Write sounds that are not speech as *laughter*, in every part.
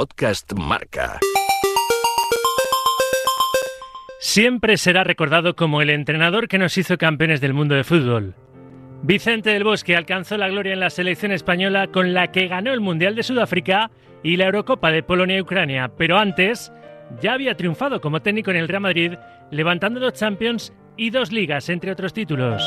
Podcast Marca. Siempre será recordado como el entrenador que nos hizo campeones del mundo de fútbol. Vicente del Bosque alcanzó la gloria en la selección española con la que ganó el Mundial de Sudáfrica y la Eurocopa de Polonia y Ucrania, pero antes ya había triunfado como técnico en el Real Madrid, levantando dos Champions y dos ligas, entre otros títulos.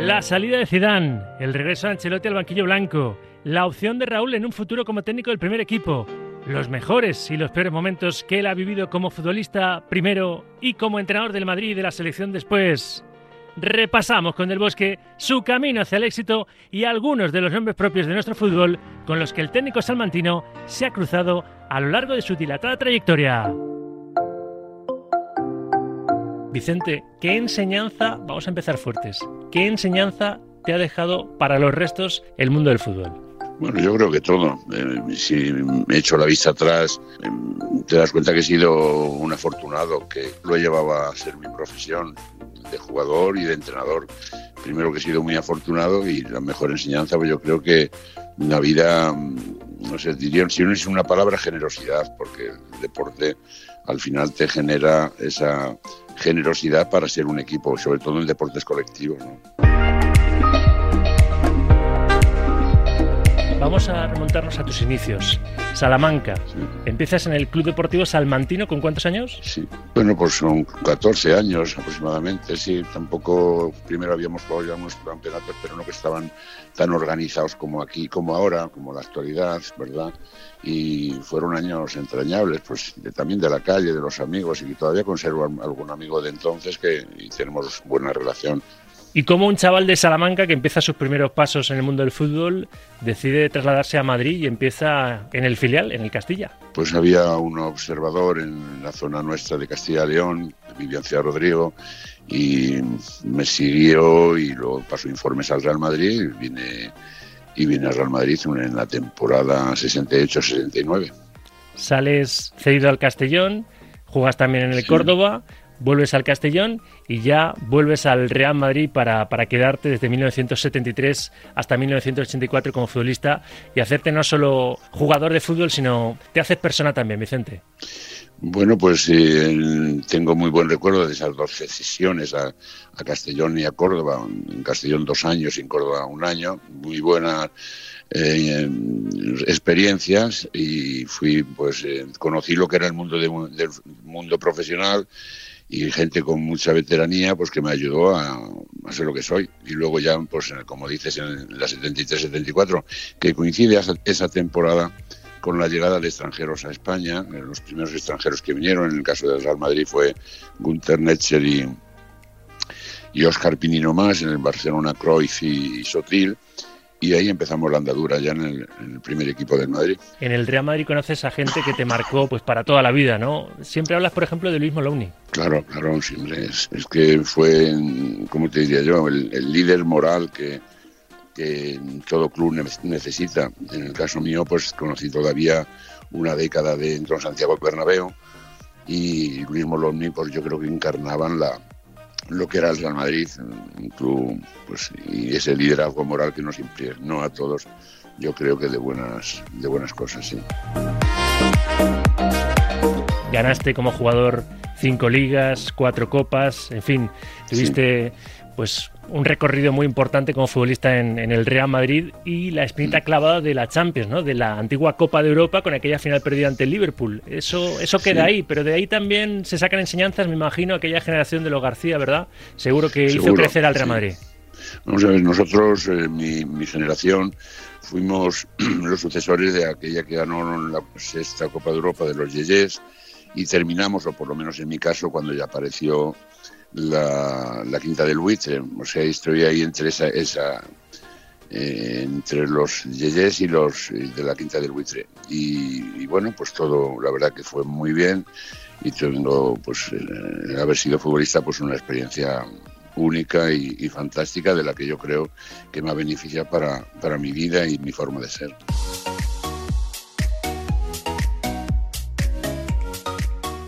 La salida de Zidane, el regreso de Ancelotti al banquillo blanco, la opción de Raúl en un futuro como técnico del primer equipo, los mejores y los peores momentos que él ha vivido como futbolista primero y como entrenador del Madrid y de la selección después. Repasamos con Del Bosque su camino hacia el éxito y algunos de los nombres propios de nuestro fútbol con los que el técnico salmantino se ha cruzado a lo largo de su dilatada trayectoria. Vicente, ¿qué enseñanza, vamos a empezar fuertes, qué enseñanza te ha dejado para los restos el mundo del fútbol? Bueno, yo creo que todo. Eh, si me echo la vista atrás, eh, te das cuenta que he sido un afortunado, que lo he llevado a ser mi profesión de jugador y de entrenador. Primero que he sido muy afortunado y la mejor enseñanza, pues yo creo que la vida, no sé, diría, si no es una palabra, generosidad, porque el deporte al final te genera esa generosidad para ser un equipo, sobre todo en deportes colectivos. ¿no? Vamos a remontarnos a tus inicios. Salamanca. ¿Empiezas en el Club Deportivo Salmantino con cuántos años? Sí, bueno, pues son 14 años aproximadamente, sí. Tampoco, primero habíamos jugado ya unos campeonatos, pero no que estaban tan organizados como aquí, como ahora, como la actualidad, ¿verdad? Y fueron años entrañables, pues también de la calle, de los amigos, y todavía conservo algún amigo de entonces que y tenemos buena relación. Y como un chaval de Salamanca que empieza sus primeros pasos en el mundo del fútbol decide trasladarse a Madrid y empieza en el filial, en el Castilla. Pues había un observador en la zona nuestra de Castilla-León, Viviancia Rodrigo, y me siguió y luego pasó informes al Real Madrid y vine, y vine al Real Madrid en la temporada 68-69. Sales cedido al Castellón, jugas también en el Córdoba, vuelves al Castellón y ya vuelves al Real Madrid para, para, quedarte desde 1973 hasta 1984 como futbolista y hacerte no solo jugador de fútbol, sino te haces persona también, Vicente. Bueno, pues eh, tengo muy buen recuerdo de esas dos sesiones a, a, Castellón y a Córdoba. En Castellón dos años en Córdoba un año. Muy buenas eh, experiencias y fui, pues, eh, conocí lo que era el mundo de, del mundo profesional y gente con mucha veteranía pues que me ayudó a, a, ser lo que soy. Y luego ya pues como dices en la 73-74 que coincide esa, esa, temporada con la llegada de extranjeros a España. Los primeros extranjeros que vinieron en el caso del Real Madrid fue Gunter Netzer y, y Oscar Pinino más en el Barcelona Cruyff y Sotil y ahí empezamos la andadura ya en el, en el, primer equipo del Madrid. En el Real Madrid conoces a gente que te marcó pues para toda la vida, ¿no? Siempre hablas, por ejemplo, de Luis Moloni. Claro, claro, siempre es, es que fue, ¿cómo te diría yo? El, el líder moral que, que, todo club necesita. En el caso mío, pues conocí todavía una década dentro de Santiago Bernabéu y Luis Moloni, pues yo creo que encarnaban la, lo que era el Real Madrid, un club, pues, y ese liderazgo moral que nos impregnó a todos, yo creo que de buenas, de buenas cosas, sí. Ganaste como jugador cinco ligas, cuatro copas, en fin, tuviste sí. Pues un recorrido muy importante como futbolista en, en, el Real Madrid y la espinita clavada de la Champions, ¿no? de la antigua Copa de Europa con aquella final perdida ante el Liverpool. Eso, eso queda sí. ahí, pero de ahí también se sacan enseñanzas, me imagino, aquella generación de los García, ¿verdad? Seguro que Seguro, hizo crecer al Real sí. Madrid. Vamos a ver, nosotros, eh, mi, mi, generación, fuimos *clears throat* los sucesores de aquella que ganó la sexta Copa de Europa de los Yeyes y terminamos, o por lo menos en mi caso, cuando ya apareció la, la quinta del buitre, o sea, estoy ahí entre esa, esa eh, entre los Yeyes y los eh, de la quinta del buitre. Y, bueno, pues todo, la verdad que fue muy bien y tengo, pues, el haber sido futbolista, pues una experiencia única y, y, fantástica de la que yo creo que me ha beneficiado para, para mi vida y mi forma de ser.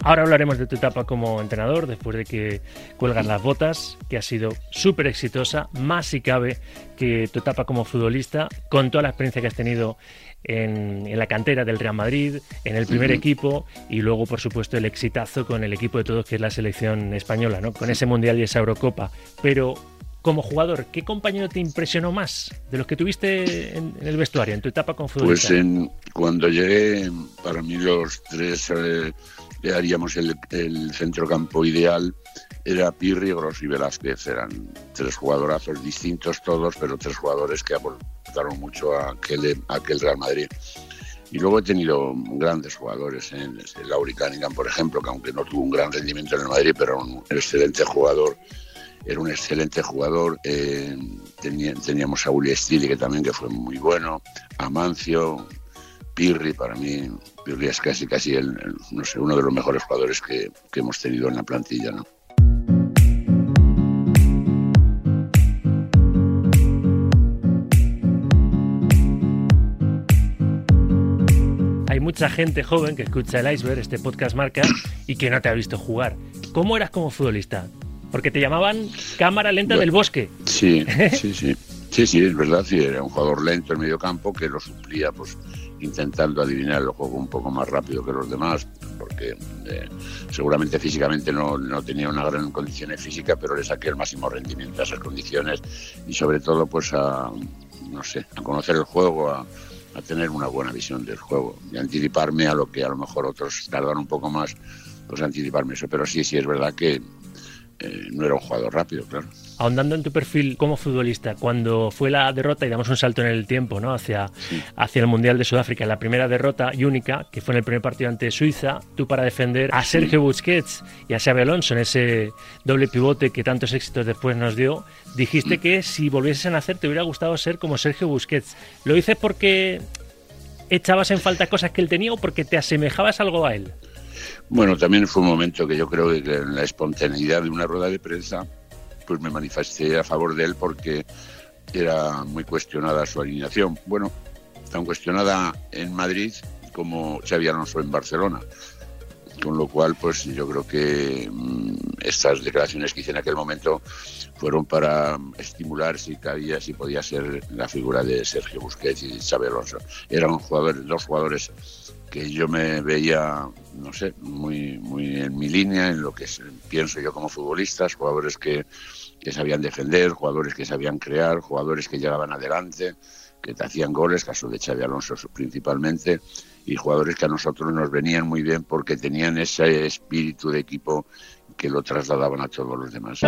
Ahora hablaremos de tu etapa como entrenador, después de que cuelgas las botas, que ha sido súper exitosa, más si cabe que tu etapa como futbolista, con toda la experiencia que has tenido en, la cantera del Real Madrid, en el primer equipo y luego, por supuesto, el exitazo con el equipo de todos que es la selección española, ¿no? Con ese Mundial y esa Eurocopa. Pero como jugador, ¿qué compañero te impresionó más de los que tuviste en, el vestuario, en tu etapa con futbolista? Pues en, cuando llegué, para mí los tres eh, haríamos el, centrocampo ideal, era Pirri, Gross y Velázquez. Eran tres jugadorazos distintos todos, pero tres jugadores que aportaron mucho a aquel, a aquel Real Madrid. Y luego he tenido grandes jugadores, en este, Lauri Cunningham, por ejemplo, que aunque no tuvo un gran rendimiento en el Madrid, pero era un excelente jugador era un excelente jugador. Eh, teníamos a Uli Stili, que también que fue muy bueno, Amancio, Pirri, para mí, Pirri es casi, casi el, no sé, uno de los mejores jugadores que, que hemos tenido en la plantilla. ¿no? Hay mucha gente joven que escucha el Iceberg, este podcast marca, y que no te ha visto jugar. ¿Cómo eras como futbolista? Porque te llamaban cámara lenta del bosque. Sí, *laughs* sí, sí. Sí, sí, es verdad, sí, era un jugador lento en medio campo que lo suplía pues intentando adivinar el juego un poco más rápido que los demás, porque eh, seguramente físicamente no, no, tenía una gran condición física, pero le saqué el máximo rendimiento a esas condiciones y sobre todo pues a, no sé, a conocer el juego, a, a tener una buena visión del juego y anticiparme a lo que a lo mejor otros tardan un poco más, pues anticiparme eso. Pero sí, sí, es verdad que eh, no era un jugador rápido, claro. Ahondando en tu perfil como futbolista, cuando fue la derrota, y damos un salto en el tiempo, ¿no? Hacia, hacia el Mundial de Sudáfrica, la primera derrota y única, que fue en el primer partido ante Suiza, tú para defender a Sergio Busquets y a Xavi Alonso en ese doble pivote que tantos éxitos después nos dio, dijiste que si volvieses a nacer te hubiera gustado ser como Sergio Busquets. ¿Lo dices porque echabas en falta cosas que él tenía o porque te asemejabas algo a él? Bueno, también fue un momento que yo creo que en la espontaneidad de una rueda de prensa, pues me manifesté a favor de él porque era muy cuestionada su alineación. Bueno, tan cuestionada en Madrid como Xavi Alonso en Barcelona. Con lo cual, pues yo creo que mm, estas declaraciones que hice en aquel momento fueron para estimular si cabía, si podía ser la figura de Sergio Busquets y Xavi Alonso. Eran jugadores, dos jugadores que yo me veía, no sé, muy, muy en mi línea, en lo que pienso yo como futbolista, jugadores que, que sabían defender, jugadores que sabían crear, jugadores que llegaban adelante, que te hacían goles, caso de Xavi Alonso principalmente, y jugadores que a nosotros nos venían muy bien porque tenían ese espíritu de equipo que lo trasladaban a todos los demás.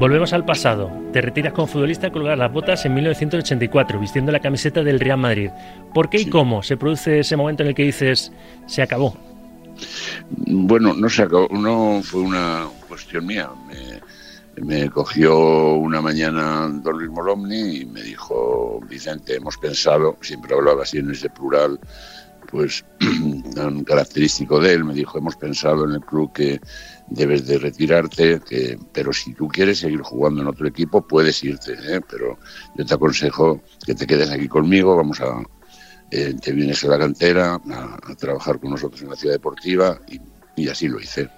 Volvemos al pasado. Te retiras como futbolista a colgar las botas en 1984, vistiendo la camiseta del Real Madrid. ¿Por qué y cómo se produce ese momento en el que dices, se acabó? Bueno, no se acabó, no fue una cuestión mía. Me, cogió una mañana don Luis Molomni y me dijo, Vicente, hemos pensado, siempre hablaba así en ese plural, pues *clears throat* tan característico de él, me dijo, hemos pensado en el club que debes de retirarte, pero si tú quieres seguir jugando en otro equipo, puedes irte, ¿eh? pero yo te aconsejo que te quedes aquí conmigo, vamos a, eh, te vienes a la cantera a, trabajar con nosotros en la ciudad deportiva y, así lo hice.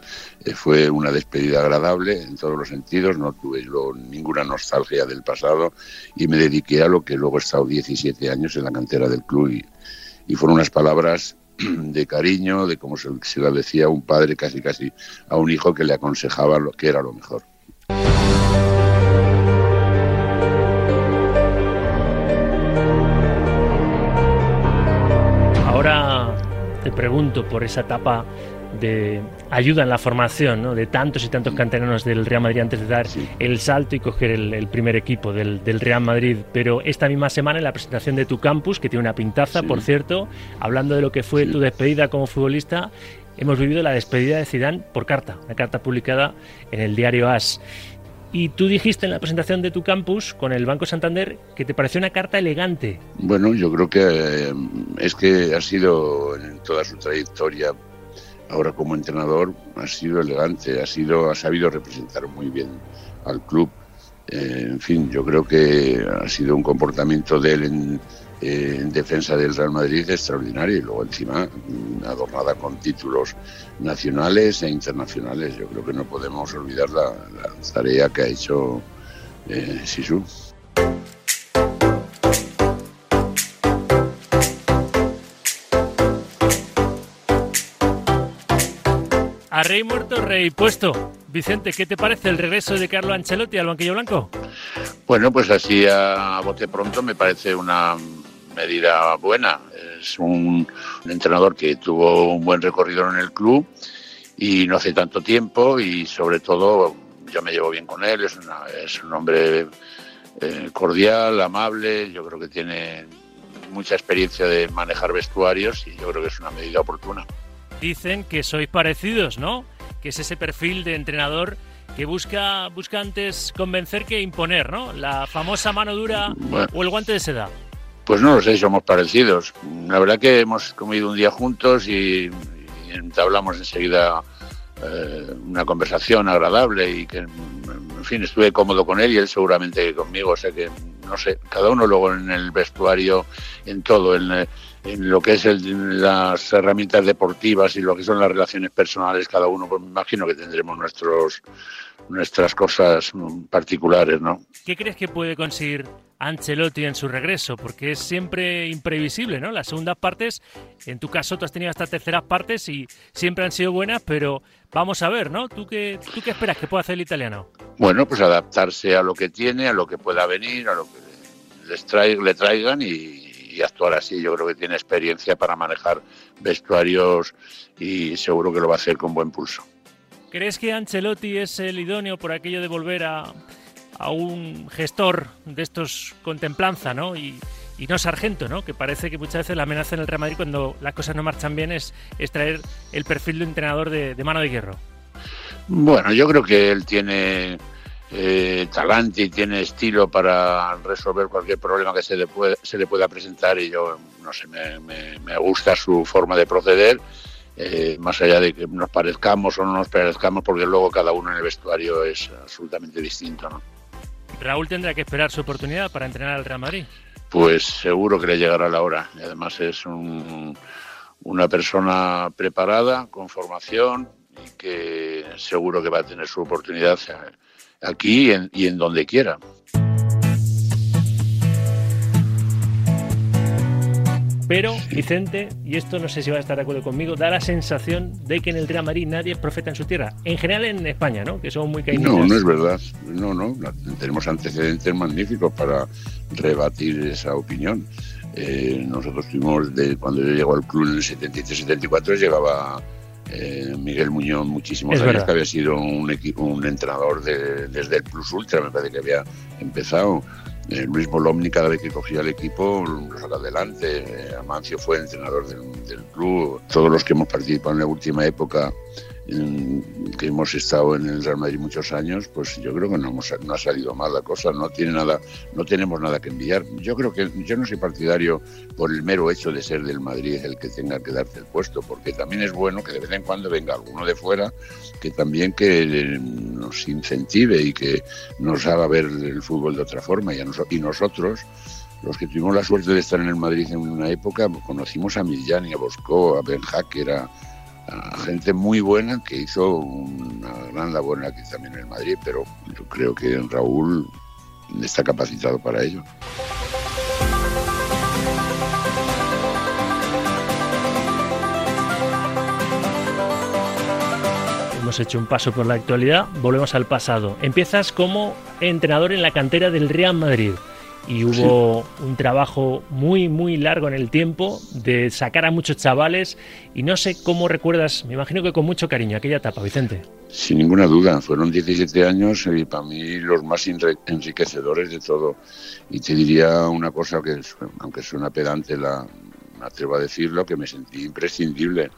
Eh, fue una despedida agradable en todos los sentidos, no tuve ninguna nostalgia del pasado y me dediqué a lo que luego he estado 17 años en la cantera del club y, y fueron unas palabras *clears throat* de cariño, de como se, se lo decía un padre casi casi a un hijo que le aconsejaba lo que era lo mejor. Ahora te pregunto por esa etapa de ayuda en la formación de tantos y tantos canteranos del Real Madrid antes de dar el salto y coger el, primer equipo del, Real Madrid. Pero esta misma semana en la presentación de tu campus, que tiene una pintaza, por cierto, hablando de lo que fue tu despedida como futbolista, hemos vivido la despedida de Zidane por carta, una carta publicada en el diario AS. Y tú dijiste en la presentación de tu campus con el Banco Santander que te pareció una carta elegante. Bueno, yo creo que eh, es que ha sido en toda su trayectoria ahora como entrenador ha sido elegante, ha sido, ha sabido representar muy bien al club. Eh, en fin, yo creo que ha sido un comportamiento de él en, eh, en defensa del Real Madrid extraordinaria y luego encima adornada con títulos nacionales e internacionales. Yo creo que no podemos olvidar la, tarea que ha hecho eh. Rey muerto, rey puesto. Vicente, ¿qué te parece el regreso de Carlo Ancelotti al banquillo blanco? Bueno, pues así a bote pronto me parece una medida buena. Es un, entrenador que tuvo un buen recorrido en el club y no hace tanto tiempo y sobre todo yo me llevo bien con él, es, es un hombre eh, cordial, amable, yo creo que tiene mucha experiencia de manejar vestuarios y yo creo que es una medida oportuna. Dicen que sois parecidos, ¿no? Que es ese perfil de entrenador que busca, busca antes convencer que imponer, ¿no? La famosa mano dura o el guante de seda. Pues no lo sé, somos parecidos. La verdad que hemos comido un día juntos y, entablamos enseguida eh, una conversación agradable y que, en fin, estuve cómodo con él y él seguramente conmigo. O sea que, no sé, cada uno luego en el vestuario, en todo, en, lo que es las herramientas deportivas y lo que son las relaciones personales, cada uno, pues me imagino que tendremos nuestros nuestras cosas particulares, ¿no? ¿Qué crees que puede conseguir Ancelotti en su regreso? Porque es siempre imprevisible, ¿no? Las segundas partes, en tu caso tú has tenido hasta terceras partes y siempre han sido buenas, pero vamos a ver, ¿no? ¿Tú qué, tú qué esperas que pueda hacer el italiano? Bueno, pues adaptarse a lo que tiene, a lo que pueda venir, a lo que les le traigan y, y actuar así. Yo creo que tiene experiencia para manejar vestuarios y seguro que lo va a hacer con buen pulso. ¿Crees que Ancelotti es el idóneo por aquello de volver a, un gestor de estos contemplanza, ¿no? Y, no sargento, ¿no? Que parece que muchas veces la amenaza en el Real Madrid cuando las cosas no marchan bien es, traer el perfil de entrenador de, mano de hierro. Bueno, yo creo que él tiene eh, talante y tiene estilo para resolver cualquier problema que se le, se le pueda presentar y yo, no sé, me gusta su forma de proceder eh, más allá de que nos parezcamos o no nos parezcamos, porque luego cada uno en el vestuario es absolutamente distinto. ¿no? Raúl tendrá que esperar su oportunidad para entrenar al Real Madrid. Pues seguro que le llegará la hora. Y además es una persona preparada, con formación y que seguro que va a tener su oportunidad aquí y en donde quiera. Pero, Vicente, y esto no sé si va a estar de acuerdo conmigo, da la sensación de que en el Real Madrid nadie es profeta en su tierra. En general en España, ¿no? Que son muy caídos. No, no es verdad. No, no. Tenemos antecedentes magníficos para rebatir esa opinión. Eh, nosotros tuvimos, de, cuando yo llego al club en el 73-74, llegaba eh, Miguel Muñoz muchísimos años, que había sido un, un entrenador desde el Plus Ultra, me parece que había empezado. Eh, Luis Bolomni cada vez que cogía el equipo lo saca adelante. Eh, Amancio fue entrenador del, club. Todos los que hemos participado en la última época que hemos estado en el Real Madrid muchos años, pues yo creo que no, no ha salido mal la cosa, no tiene nada, no tenemos nada que enviar. Yo creo que yo no soy partidario por el mero hecho de ser del Madrid el que tenga que darte el puesto, porque también es bueno que de vez en cuando venga alguno de fuera que también que nos incentive y que nos haga ver el fútbol de otra forma y, y nosotros los que tuvimos la suerte de estar en el Madrid en una época, conocimos a Millán, a Bosco, a Ben Hacker, a, gente muy buena que hizo una gran labor aquí también en Madrid, pero yo creo que Raúl está capacitado para ello. Hemos hecho un paso por la actualidad, volvemos al pasado. Empiezas como entrenador en la cantera del Real Madrid y hubo un trabajo muy, muy largo en el tiempo de sacar a muchos chavales y no sé cómo recuerdas, me imagino que con mucho cariño aquella etapa, Vicente. Sin ninguna duda, fueron 17 años y para mí los más enriquecedores de todo. Y te diría una cosa que, aunque suena pedante, la, me atrevo a decirlo, que me sentí imprescindible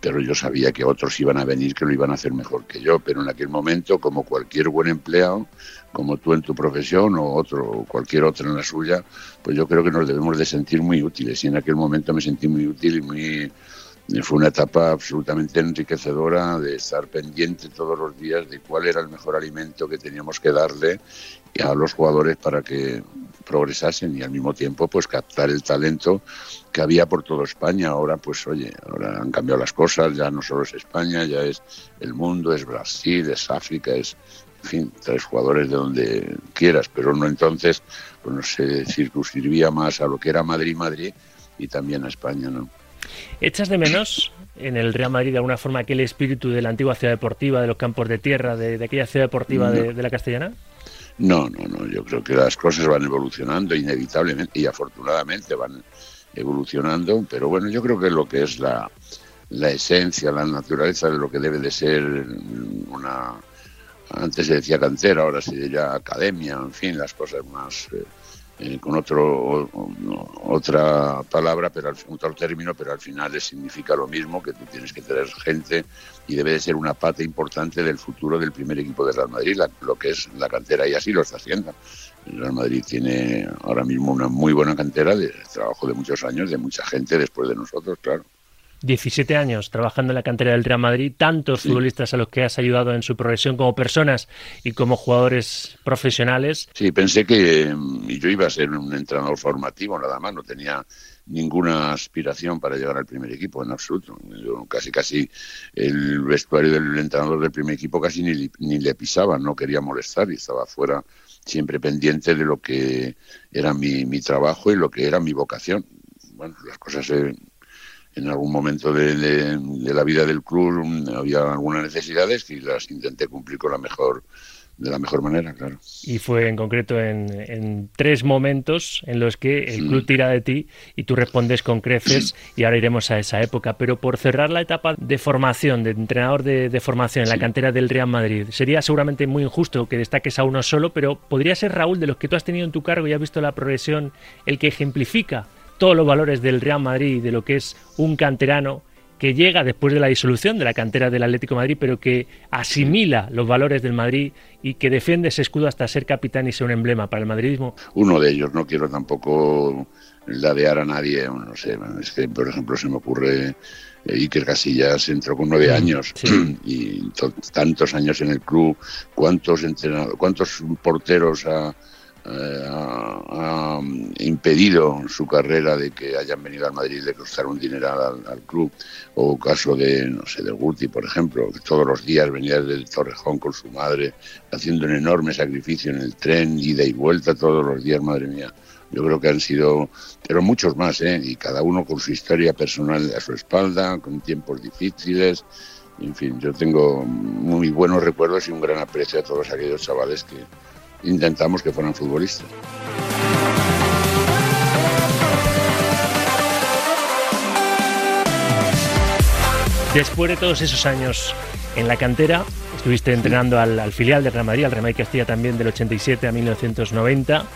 pero yo sabía que otros iban a venir que lo iban a hacer mejor que yo, pero en aquel momento, como cualquier buen empleado, como tú en tu profesión o otro cualquier otro en la suya, pues yo creo que nos debemos de sentir muy útiles y en aquel momento me sentí muy útil y muy fue una etapa absolutamente enriquecedora de estar pendiente todos los días de cuál era el mejor alimento que teníamos que darle a los jugadores para que progresasen y al mismo tiempo pues captar el talento que había por toda España. Ahora pues oye, ahora han cambiado las cosas, ya no solo es España, ya es el mundo, es Brasil, es África, es en fin, tres jugadores de donde quieras, pero no entonces pues no se circunscribía más a lo que era Madrid-Madrid y también a España, ¿no? ¿Echas de menos en el Real Madrid de alguna forma aquel espíritu de la antigua ciudad deportiva, de los campos de tierra, de, aquella ciudad deportiva de, la Castellana? No, no, no. Yo creo que las cosas van evolucionando inevitablemente y afortunadamente van evolucionando, pero bueno, yo creo que lo que es la, la esencia, la naturaleza de lo que debe de ser una... Antes se decía cantera, ahora se diría academia, en fin, las cosas más... Eh, eh, con otro otra palabra, pero al, otro término, pero al final significa lo mismo, que tú tienes que tener gente y debe de ser una pata importante del futuro del primer equipo de Real Madrid, lo que es la cantera, y así lo está haciendo. El Real Madrid tiene ahora mismo una muy buena cantera de trabajo de muchos años, de mucha gente después de nosotros, claro. 17 años trabajando en la cantera del Real Madrid, tantos futbolistas a los que has ayudado en su progresión como personas y como jugadores profesionales. Sí, pensé que mm, yo iba a ser un entrenador formativo nada más, no tenía ninguna aspiración para llegar al primer equipo en absoluto. Yo casi casi el vestuario del entrenador del primer equipo casi ni, ni le pisaba, no quería molestar y estaba fuera siempre pendiente de lo que era mi, mi trabajo y lo que era mi vocación. Bueno, las cosas se en algún momento de, la vida del club había algunas necesidades y las intenté cumplir con la mejor de la mejor manera, claro. Y fue en concreto en, tres momentos en los que el club tira de ti y tú respondes con creces y ahora iremos a esa época. Pero por cerrar la etapa de formación, de entrenador de, formación en la cantera del Real Madrid, sería seguramente muy injusto que destaques a uno solo, pero podría ser Raúl de los que tú has tenido en tu cargo y has visto la progresión el que ejemplifica todos los valores del Real Madrid, de lo que es un canterano que llega después de la disolución de la cantera del Atlético de Madrid, pero que asimila los valores del Madrid y que defiende ese escudo hasta ser capitán y ser un emblema para el madridismo? Uno de ellos, no quiero tampoco ladear a nadie, no sé, es que por ejemplo se me ocurre eh, Iker Casillas entró con nueve años *clears throat* y tantos años en el club, cuántos entrenadores, cuántos porteros ha eh, ha, impedido su carrera de que hayan venido al Madrid de costar un dinero al, club, o caso de, no sé, de Guti, por ejemplo, que todos los días venía desde Torrejón con su madre, haciendo un enorme sacrificio en el tren, ida y vuelta todos los días, madre mía. Yo creo que han sido, pero muchos más, ¿eh? y cada uno con su historia personal a su espalda, con tiempos difíciles. En fin, yo tengo muy buenos recuerdos y un gran aprecio a todos aquellos chavales que, intentamos que fueran futbolistas. Después de todos esos años en la cantera, estuviste entrenando al, filial de Real Madrid, al Real Castilla también del 87 a 1990.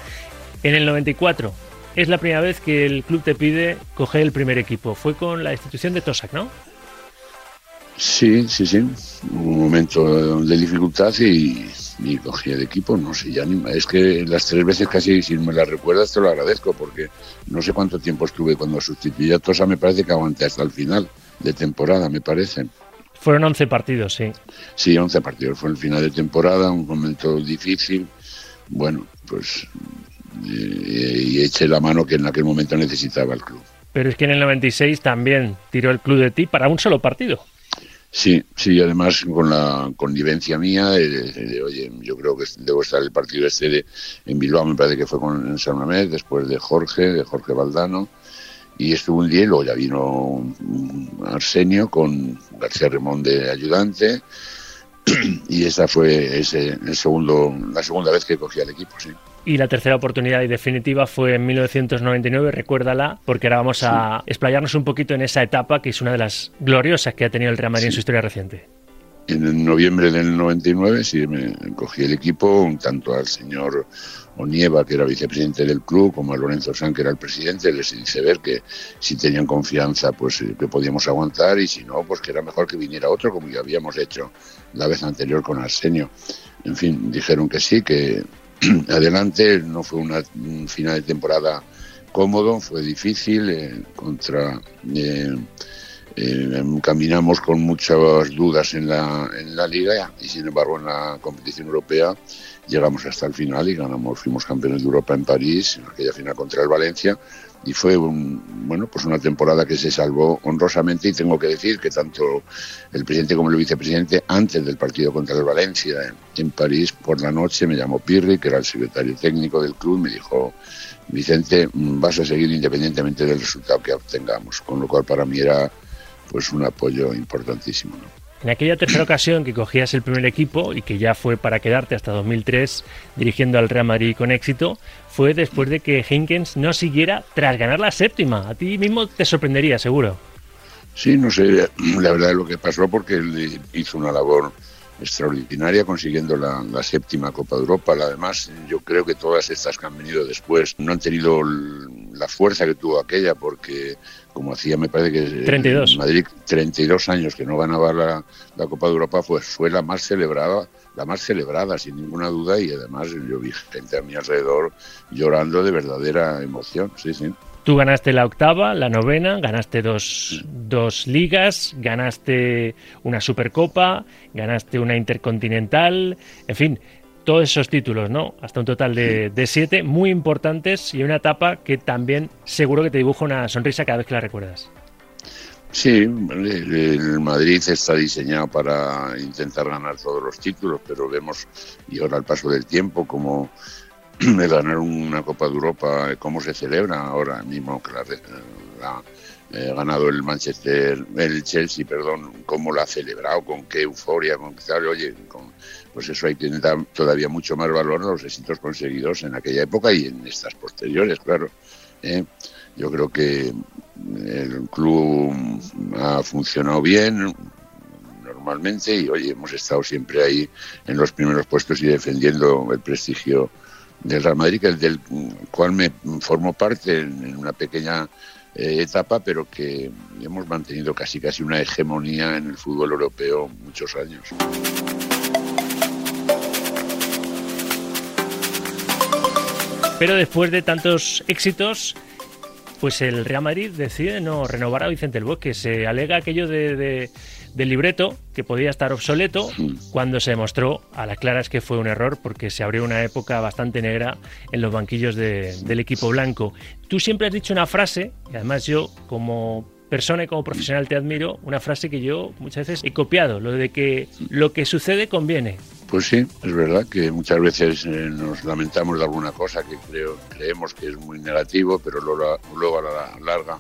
En el 94 es la primera vez que el club te pide coger el primer equipo. Fue con la institución de Tosac, ¿no? Sí, sí, sí. Un momento de dificultad y, y cogí el equipo, no sé, ya ni, es que las tres veces casi, si me las recuerdas, te lo agradezco, porque no sé cuánto tiempo estuve cuando sustituí a Tosa, me parece que aguanté hasta el final de temporada, me parece. Fueron 11 partidos, sí. Sí, 11 partidos, fue el final de temporada, un momento difícil, bueno, pues eh, y eché la mano que en aquel momento necesitaba el club. Pero es que en el 96 también tiró el club de ti para un solo partido. Sí, sí, además con la connivencia mía, de, oye, yo creo que debo estar el partido este de, en Bilbao, me parece que fue con en San Mamés, después de Jorge, de Jorge Valdano, y estuvo un día y luego ya vino Arsenio con García Remón de ayudante, *clears throat* y esa fue ese, el segundo, la segunda vez que cogí al equipo, sí. Y la tercera oportunidad y definitiva fue en 1999, recuérdala, porque ahora vamos a explayarnos un poquito en esa etapa que es una de las gloriosas que ha tenido el Real Madrid en su historia reciente. En noviembre del 99 sí me cogí el equipo, tanto al señor Onieva, que era vicepresidente del club, como a Lorenzo San, que era el presidente, les hice ver que si tenían confianza, pues eh, que podíamos aguantar y si no, pues que era mejor que viniera otro, como ya habíamos hecho la vez anterior con Arsenio. En fin, dijeron que sí, que *clears throat* adelante. No fue una, un final de temporada cómodo, fue difícil. Eh, contra eh, eh, caminamos con muchas dudas en la, en la liga y sin embargo en la competición europea llegamos hasta el final y ganamos, fuimos campeones de Europa en París, en aquella final contra el Valencia, y fue un, bueno, pues una temporada que se salvó honrosamente y tengo que decir que tanto el presidente como el vicepresidente antes del partido contra el Valencia en, París por la noche me llamó Pirri, que era el secretario técnico del club, me dijo Vicente, vas a seguir independientemente del resultado que obtengamos, con lo cual para mí era pues un apoyo importantísimo. En aquella tercera ocasión que cogías el primer equipo y que ya fue para quedarte hasta 2003 dirigiendo al Real Madrid con éxito, fue después de que Hinkens no siguiera tras ganar la séptima. A ti mismo te sorprendería, seguro. Sí, no sé la verdad lo que pasó porque él hizo una labor extraordinaria consiguiendo la, séptima Copa de Europa. Además, yo creo que todas estas que han venido después no han tenido la fuerza que tuvo aquella porque como hacía me parece que 32. en Madrid 32 años que no ganaba la, la Copa de Europa pues fue la más celebrada la más celebrada sin ninguna duda y además yo vi gente a mi alrededor llorando de verdadera emoción sí sí Tú ganaste la octava, la novena, ganaste dos, dos, ligas, ganaste una Supercopa, ganaste una Intercontinental, en fin, todos esos títulos, ¿no? Hasta un total de, de, siete, muy importantes y una etapa que también seguro que te dibuja una sonrisa cada vez que la recuerdas. Sí, el Madrid está diseñado para intentar ganar todos los títulos, pero vemos, y ahora al paso del tiempo, como *clears throat* de ganar una Copa de Europa, cómo se celebra ahora mismo que la, ha eh, ganado el Manchester, el Chelsea, perdón, cómo la ha celebrado, con qué euforia, con qué tal, oye, pues eso hay que todavía mucho más valor los éxitos conseguidos en aquella época y en estas posteriores, claro. ¿eh? Yo creo que el club ha funcionado bien, normalmente y hoy hemos estado siempre ahí en los primeros puestos y defendiendo el prestigio del Real Madrid, del cual me formo parte en una pequeña eh, etapa, pero que hemos mantenido casi casi una hegemonía en el fútbol europeo muchos años. Pero después de tantos éxitos, pues el Real Madrid decide no renovar a Vicente el Bosque. Se alega aquello de del libreto que podía estar obsoleto cuando se demostró a las claras que fue un error porque se abrió una época bastante negra en los banquillos del equipo blanco. Tú siempre has dicho una frase, y además yo como persona y como profesional te admiro, una frase que yo muchas veces he copiado, lo de que lo que sucede conviene. Pues sí, es verdad que muchas veces eh, nos lamentamos de alguna cosa que creo, creemos que es muy negativo, pero luego, a la larga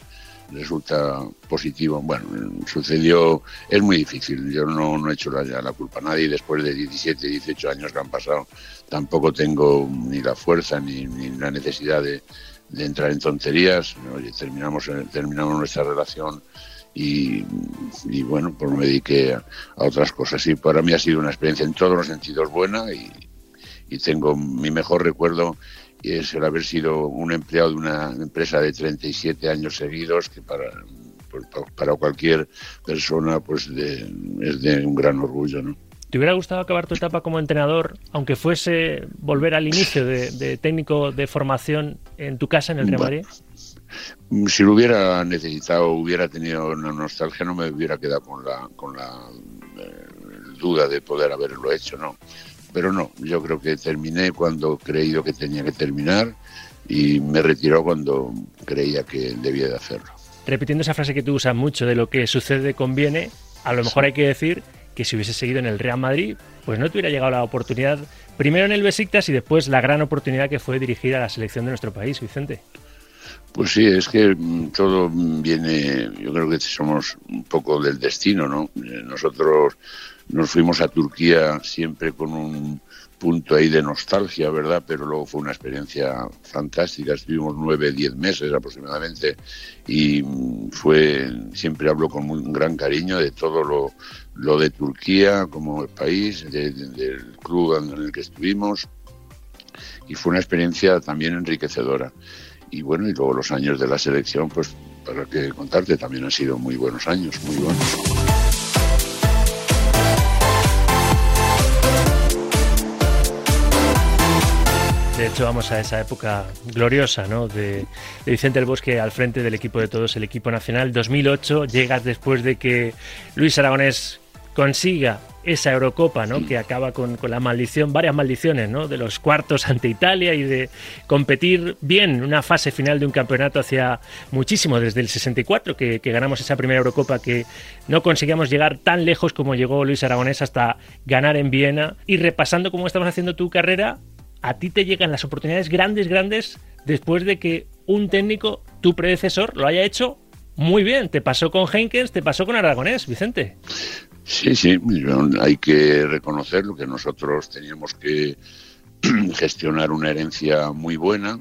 resulta positivo. Bueno, sucedió, es muy difícil, yo no, no he hecho la, la culpa a nadie, después de 17, 18 años que han pasado, tampoco tengo ni la fuerza ni, la necesidad de, de, entrar en tonterías. Oye, terminamos, terminamos nuestra relación y, y, bueno, pues me dediqué a, otras cosas. Y para mí ha sido una experiencia en todos los sentidos buena y, y tengo mi mejor recuerdo es el haber sido un empleado de una empresa de 37 años seguidos, que para, pues, para cualquier persona pues es de un gran orgullo. ¿no? ¿Te hubiera gustado acabar tu etapa como entrenador, aunque fuese volver al inicio de, técnico de formación en tu casa en el Real Madrid? si lo hubiera necesitado, hubiera tenido una nostalgia, no me hubiera quedado con la, con la eh, duda de poder haberlo hecho, ¿no? pero no, yo creo que terminé cuando creído que tenía que terminar y me retiró cuando creía que debía de hacerlo. Repitiendo esa frase que tú usas mucho de lo que sucede conviene, a lo mejor hay que decir que si hubiese seguido en el Real Madrid, pues no te hubiera llegado la oportunidad, primero en el Besiktas y después la gran oportunidad que fue dirigir a la selección de nuestro país, Vicente. Pues sí, es que mm, todo viene, yo creo que somos un poco del destino, ¿no? Eh, nosotros nos fuimos a Turquía siempre con un punto ahí de nostalgia, ¿verdad? Pero luego fue una experiencia fantástica. Estuvimos nueve, diez meses aproximadamente y mm, fue, siempre hablo con un gran cariño de todo lo, lo de Turquía como el país, del club en el que estuvimos y fue una experiencia también enriquecedora y bueno, y luego los años de la selección, pues para que contarte, también han sido muy buenos años, muy buenos. De hecho, vamos a esa época gloriosa ¿no? de, de, Vicente el Bosque al frente del equipo de todos, el equipo nacional. 2008, llegas después de que Luis Aragonés consiga esa Eurocopa, ¿no? Que acaba con, la maldición, varias maldiciones, ¿no? De los cuartos ante Italia y de competir bien una fase final de un campeonato hacia muchísimo, desde el 64 que, que ganamos esa primera Eurocopa que no conseguíamos llegar tan lejos como llegó Luis Aragonés hasta ganar en Viena. Y repasando cómo estamos haciendo tu carrera, a ti te llegan las oportunidades grandes, grandes, después de que un técnico, tu predecesor, lo haya hecho muy bien. Te pasó con Henkens, te pasó con Aragonés, Vicente. Sí, sí, hay que reconocerlo, que nosotros teníamos que *clears throat* gestionar una herencia muy buena,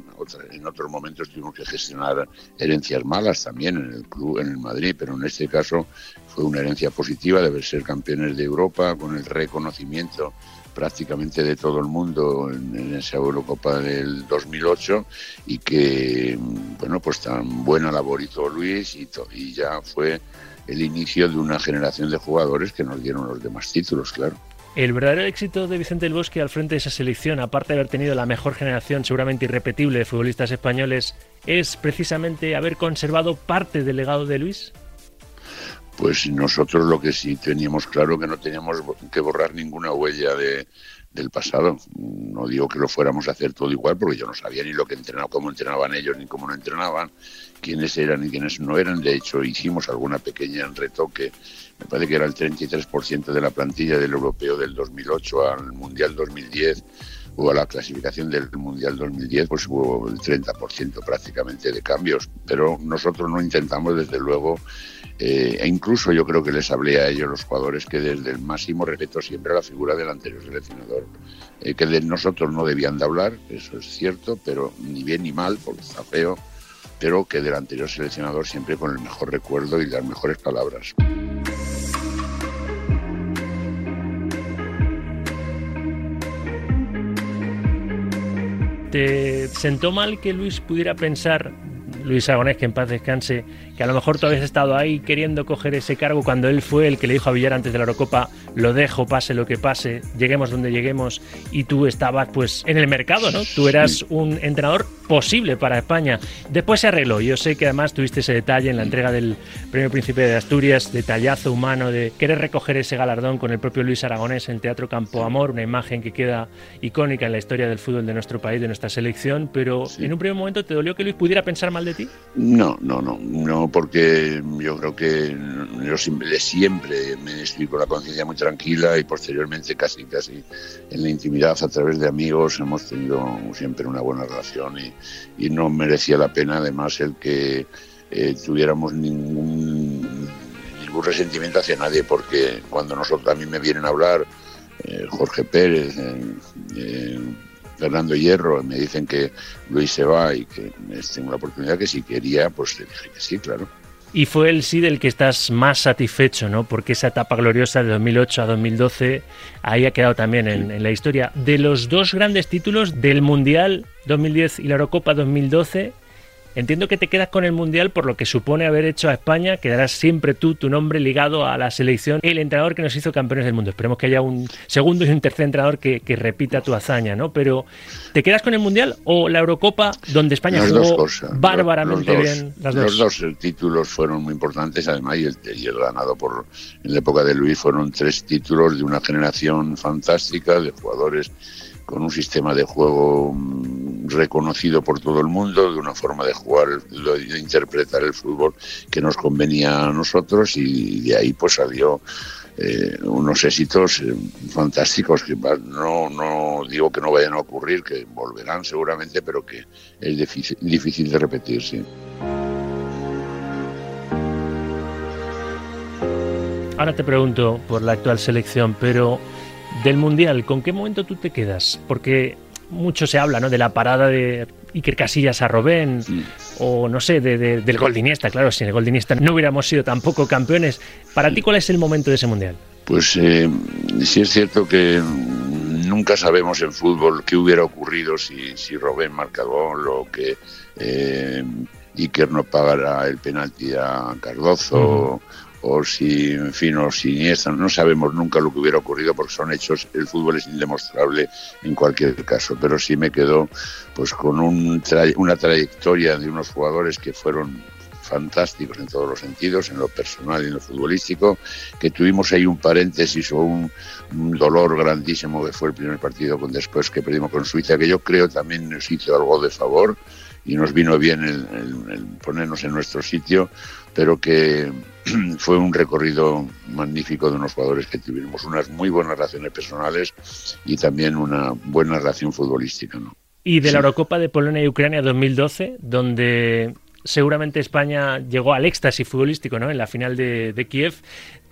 en otros momentos tuvimos que gestionar herencias malas también en el club, en el Madrid, pero en este caso fue una herencia positiva de ser campeones de Europa con el reconocimiento prácticamente de todo el mundo en, esa Eurocopa del 2008 y que, bueno, pues tan buena labor hizo Luis y ya fue el inicio de una generación de jugadores que nos dieron los demás títulos, claro. El verdadero éxito de Vicente del Bosque al frente de esa selección, aparte de haber tenido la mejor generación seguramente irrepetible de futbolistas españoles, es precisamente haber conservado parte del legado de Luis. Pues nosotros lo que sí teníamos claro que no teníamos que borrar ninguna huella de, del pasado. No digo que lo fuéramos a hacer todo igual, porque yo no sabía ni lo que entrenaba, cómo entrenaban ellos, ni cómo no entrenaban, quiénes eran y quiénes no eran. De hecho, hicimos alguna pequeña retoque, me parece que era el 33% de la plantilla del europeo del 2008 al Mundial 2010 o a la clasificación del Mundial 2010, pues hubo el 30% prácticamente de cambios. Pero nosotros no intentamos, desde luego, eh, e incluso yo creo que les hablé a ellos, los jugadores, que desde el máximo respeto siempre a la figura del anterior seleccionador, eh, que de nosotros no debían de hablar, eso es cierto, pero ni bien ni mal, porque está feo, pero que del anterior seleccionador siempre con el mejor recuerdo y las mejores palabras. ¿Te sentó mal que Luis pudiera pensar Luis Aragonés, que en paz descanse, que a lo mejor tú habías estado ahí queriendo coger ese cargo cuando él fue el que le dijo a Villar antes de la Eurocopa, lo dejo, pase lo que pase, lleguemos donde lleguemos, y tú estabas pues en el mercado, ¿no? Tú eras un entrenador posible para España. Después se arregló. Yo sé que además tuviste ese detalle en la entrega del Premio Príncipe de Asturias, detallazo humano de querer recoger ese galardón con el propio Luis Aragonés en el Teatro Campo Amor, una imagen que queda icónica en la historia del fútbol de nuestro país, de nuestra selección, pero en un primer momento te dolió que Luis pudiera pensar mal de ti. No, no, no, no, porque yo creo que yo siempre, siempre me estoy con la conciencia muy tranquila y posteriormente casi, casi en la intimidad a través de amigos hemos tenido siempre una buena relación y, no merecía la pena además el que eh, tuviéramos ningún, ningún resentimiento hacia nadie porque cuando nosotros a mí me vienen a hablar eh, Jorge Pérez, eh, Fernando Hierro me dicen que Luis se va y que tengo la oportunidad que si quería, pues le dije que sí, claro. Y fue el sí del que estás más satisfecho, ¿no? Porque esa etapa gloriosa de 2008 a 2012 ahí ha quedado también en, en la historia. De los dos grandes títulos del Mundial 2010 y la Eurocopa 2012, Entiendo que te quedas con el Mundial por lo que supone haber hecho a España, quedarás siempre tú, tu nombre ligado a la selección, el entrenador que nos hizo campeones del mundo. Esperemos que haya un segundo y un tercer entrenador que, repita tu hazaña, ¿no? Pero, ¿te quedas con el Mundial o la Eurocopa, donde España jugó bárbaramente bien? los dos títulos fueron muy importantes, además, y el, ganado por en la época de Luis fueron tres títulos de una generación fantástica de jugadores con un sistema de juego reconocido por todo el mundo, de una forma de jugar, de interpretar el fútbol que nos convenía a nosotros y de ahí pues salió eh, unos éxitos eh, fantásticos que no, no digo que no vayan a ocurrir, que volverán seguramente, pero que es difícil, difícil de repetir, sí. Ahora te pregunto por la actual selección, pero del Mundial, ¿con qué momento tú te quedas? Porque mucho se habla ¿no? de la parada de Iker Casillas a Robén, o no sé, de, del gol claro, sin el gol no hubiéramos sido tampoco campeones. Para ti, ¿cuál es el momento de ese Mundial? Pues eh, sí es cierto que nunca sabemos en fútbol qué hubiera ocurrido si, si Robén marca gol o que eh, Iker no pagara el penalti a Cardozo o si, en fin, o Iniesta, no sabemos nunca lo que hubiera ocurrido porque son hechos, el fútbol es indemostrable en cualquier caso, pero sí me quedo pues con un una trayectoria de unos jugadores que fueron fantásticos en todos los sentidos, en lo personal y en lo futbolístico, que tuvimos ahí un paréntesis o un, dolor grandísimo que fue el primer partido con después que perdimos con Suiza, que yo creo también nos hizo algo de favor y nos vino bien el ponernos en nuestro sitio, pero que *clears throat* fue un recorrido magnífico de unos jugadores que tuvimos unas muy buenas relaciones personales y también una buena relación futbolística. ¿no? Y de la Eurocopa de Polonia y Ucrania 2012, donde seguramente España llegó al éxtasis futbolístico ¿no? en la final de, Kiev.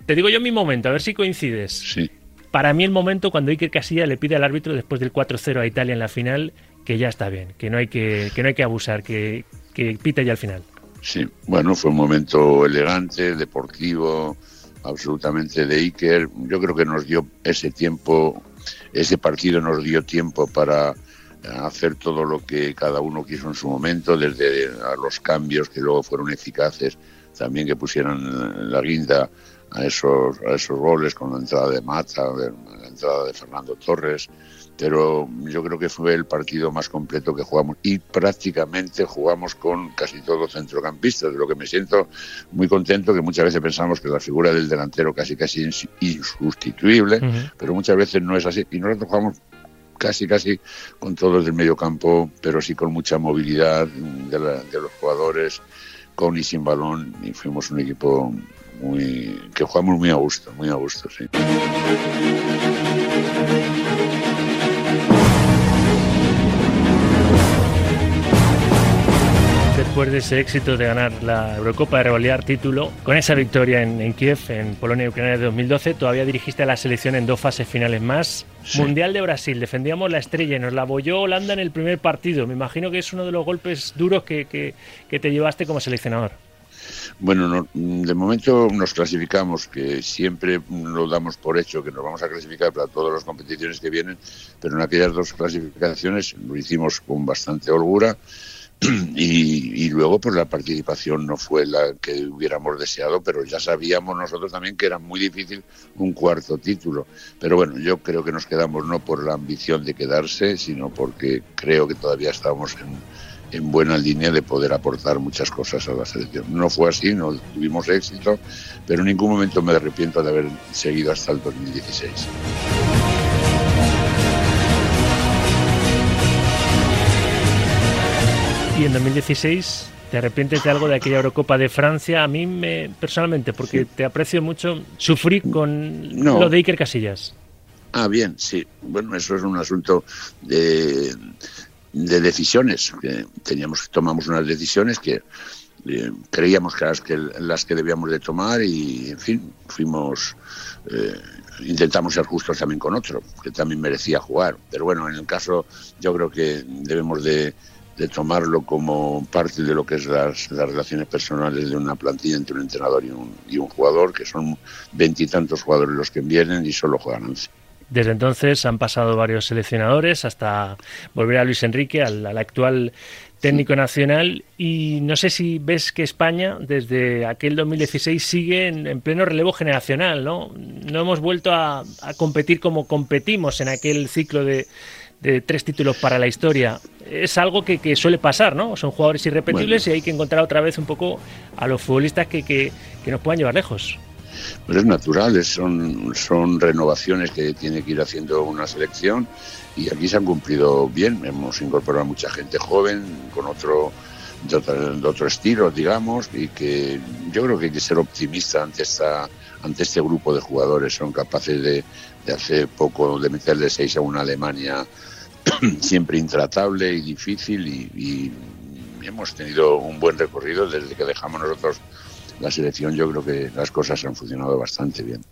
Te digo yo mi momento, a ver si coincides. Sí. Para mí el momento cuando Iker Casilla le pide al árbitro después del 4-0 a Italia en la final que ya está bien, que no hay que, que, no hay que abusar, que, que pita ya al final. Sí, bueno, fue un momento elegante, deportivo, absolutamente de Iker. Yo creo que nos dio ese tiempo, ese partido nos dio tiempo para hacer todo lo que cada uno quiso en su momento, desde los cambios que luego fueron eficaces, también que pusieran la guinda a esos, a esos goles con la entrada de Mata, la entrada de Fernando Torres, pero yo creo que fue el partido más completo que jugamos. Y prácticamente jugamos con casi todos centrocampistas, de lo que me siento muy contento, que muchas veces pensamos que la figura del delantero casi casi es insustituible, pero muchas veces no es así. Y nosotros jugamos casi casi con todos del medio campo, pero sí con mucha movilidad de, de los jugadores, con y sin balón, y fuimos un equipo muy que jugamos muy a gusto, muy a gusto, sí. Después de ese éxito de ganar la Eurocopa, de revalidar título, con esa victoria en, Kiev, en Polonia y Ucrania de 2012, todavía dirigiste a la selección en dos fases finales más. Mundial de Brasil, defendíamos la estrella y nos la abolló Holanda en el primer partido. Me imagino que es uno de los golpes duros que, que, te llevaste como seleccionador. Bueno, de momento nos clasificamos, que siempre lo damos por hecho que nos vamos a clasificar para todas las competiciones que vienen, pero en aquellas dos clasificaciones lo hicimos con bastante holgura *clears throat* y, luego pues la participación no fue la que hubiéramos deseado, pero ya sabíamos nosotros también que era muy difícil un cuarto título. Pero bueno, yo creo que nos quedamos no por la ambición de quedarse, sino porque creo que todavía estábamos en, en buena línea de poder aportar muchas cosas a la selección. No fue así, no tuvimos éxito, pero en ningún momento me arrepiento de haber seguido hasta el 2016. Y en 2016 te arrepientes de algo de aquella Eurocopa de Francia. A mí me personalmente, porque te aprecio mucho, sufrí con lo de Iker Casillas. Ah, bien, sí. Bueno, eso es un asunto de, de decisiones. Que teníamos, tomamos unas decisiones que eh, creíamos que las, que las que debíamos de tomar y, en fin, fuimos... Eh, intentamos ser justos también con otro, que también merecía jugar. Pero bueno, en el caso yo creo que debemos de de tomarlo como parte de lo que es las, relaciones personales de una plantilla entre un entrenador y un, y un jugador, que son veintitantos jugadores los que vienen y solo juegan once. Desde entonces han pasado varios seleccionadores hasta volver a Luis Enrique, al, actual técnico nacional. Y no sé si ves que España, desde aquel 2016, sigue en, pleno relevo generacional, ¿no? No hemos vuelto a, competir como competimos en aquel ciclo de, de tres títulos para la historia. Es algo que, suele pasar, ¿no? Son jugadores irrepetibles y hay que encontrar otra vez un poco a los futbolistas que, que, nos puedan llevar lejos. Pues es natural, son, son renovaciones que tiene que ir haciendo una selección y aquí se han cumplido bien. Hemos incorporado a mucha gente joven con otro de otro, estilo, digamos, y que yo creo que hay que ser optimista ante esta ante este grupo de jugadores. Son capaces de, de hacer poco, de meterle seis a una Alemania *clears throat* siempre intratable y difícil y, hemos tenido un buen recorrido desde que dejamos nosotros la selección. Yo creo que las cosas han funcionado bastante bien.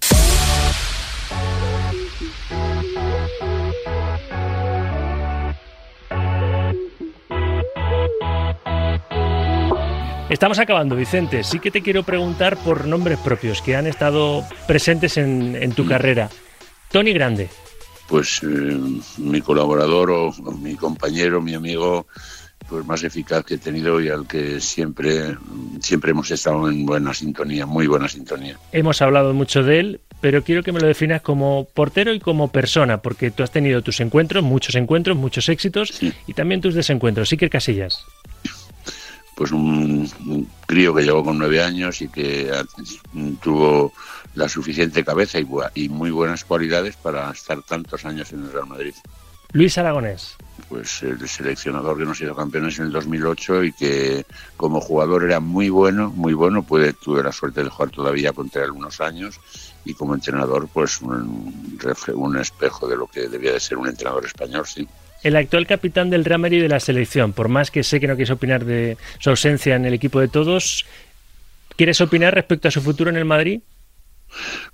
Estamos acabando, Vicente. Sí que te quiero preguntar por nombres propios que han estado presentes en, en tu mm. carrera. Tony Grande, pues eh, mi colaborador o, mi compañero, mi amigo, pues más eficaz que he tenido y al que siempre, siempre hemos estado en buena sintonía, muy buena sintonía. Hemos hablado mucho de él, pero quiero que me lo definas como portero y como persona, porque tú has tenido tus encuentros, muchos encuentros, muchos éxitos y también tus desencuentros. Iker Casillas. Pues un, crío que llegó con nueve años y que tuvo la suficiente cabeza y, y muy buenas cualidades para estar tantos años en el Real Madrid. Luis Aragonés. Pues el seleccionador que nos hizo campeones en el 2008 y que como jugador era muy bueno, muy bueno. Pude, tuve la suerte de jugar todavía contra algunos años y como entrenador, pues un, un espejo de lo que debía de ser un entrenador español, sí. El actual capitán del Real Madrid de la selección, por más que sé que no quieres opinar de su ausencia en el equipo de todos, ¿quieres opinar respecto a su futuro en el Madrid?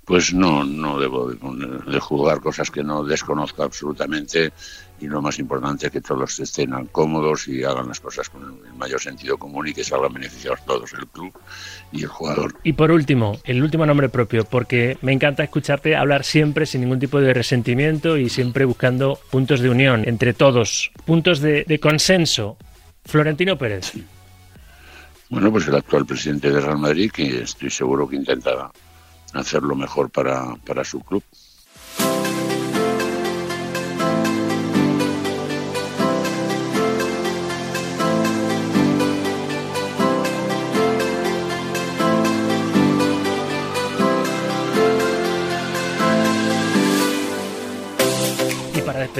Pues no, no debo de, jugar cosas que no desconozco absolutamente y lo más importante es que todos estén cómodos y hagan las cosas con el mayor sentido común y que salgan beneficiados todos, el club y el jugador. Y por último, el último nombre propio, porque me encanta escucharte hablar siempre sin ningún tipo de resentimiento y siempre buscando puntos de unión entre todos, puntos de, consenso. Florentino Pérez. Bueno, pues el actual presidente de Real Madrid, que estoy seguro que intentará hacer lo mejor para, para su club.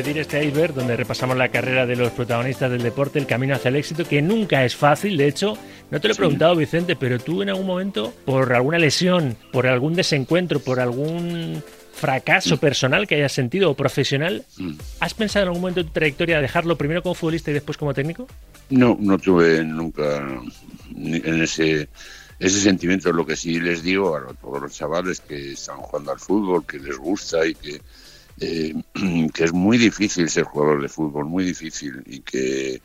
Despedir este iceberg donde repasamos la carrera de los protagonistas del deporte, el camino hacia el éxito, que nunca es fácil. De hecho, no te lo he preguntado, Vicente, pero tú en algún momento, por alguna lesión, por algún desencuentro, por algún fracaso mm. personal que hayas sentido o profesional, mm. ¿has pensado en algún momento de tu trayectoria dejarlo primero como futbolista y después como técnico? No, no tuve nunca en ese ese sentimiento. Lo que sí les digo a todos los chavales que están jugando al fútbol, que les gusta y que eh, *clears throat* que es muy difícil ser jugador de fútbol, muy difícil, y que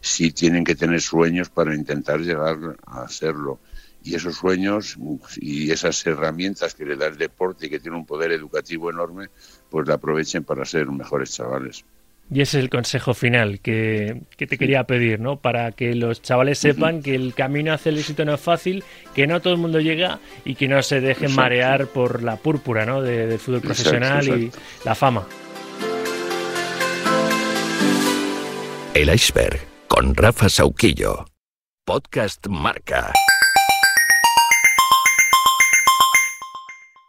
sí tienen que tener sueños para intentar llegar a serlo. Y esos sueños y esas herramientas que le da el deporte y que tiene un poder educativo enorme, pues la aprovechen para ser mejores chavales. Y ese es el consejo final que, te quería pedir, ¿no? Para que los chavales sepan que el camino hacia el éxito no es fácil, que no todo el mundo llega y que no se dejen marear por la púrpura, ¿no? del fútbol profesional y la fama. El iceberg con Rafa Sauquillo. Podcast Marca.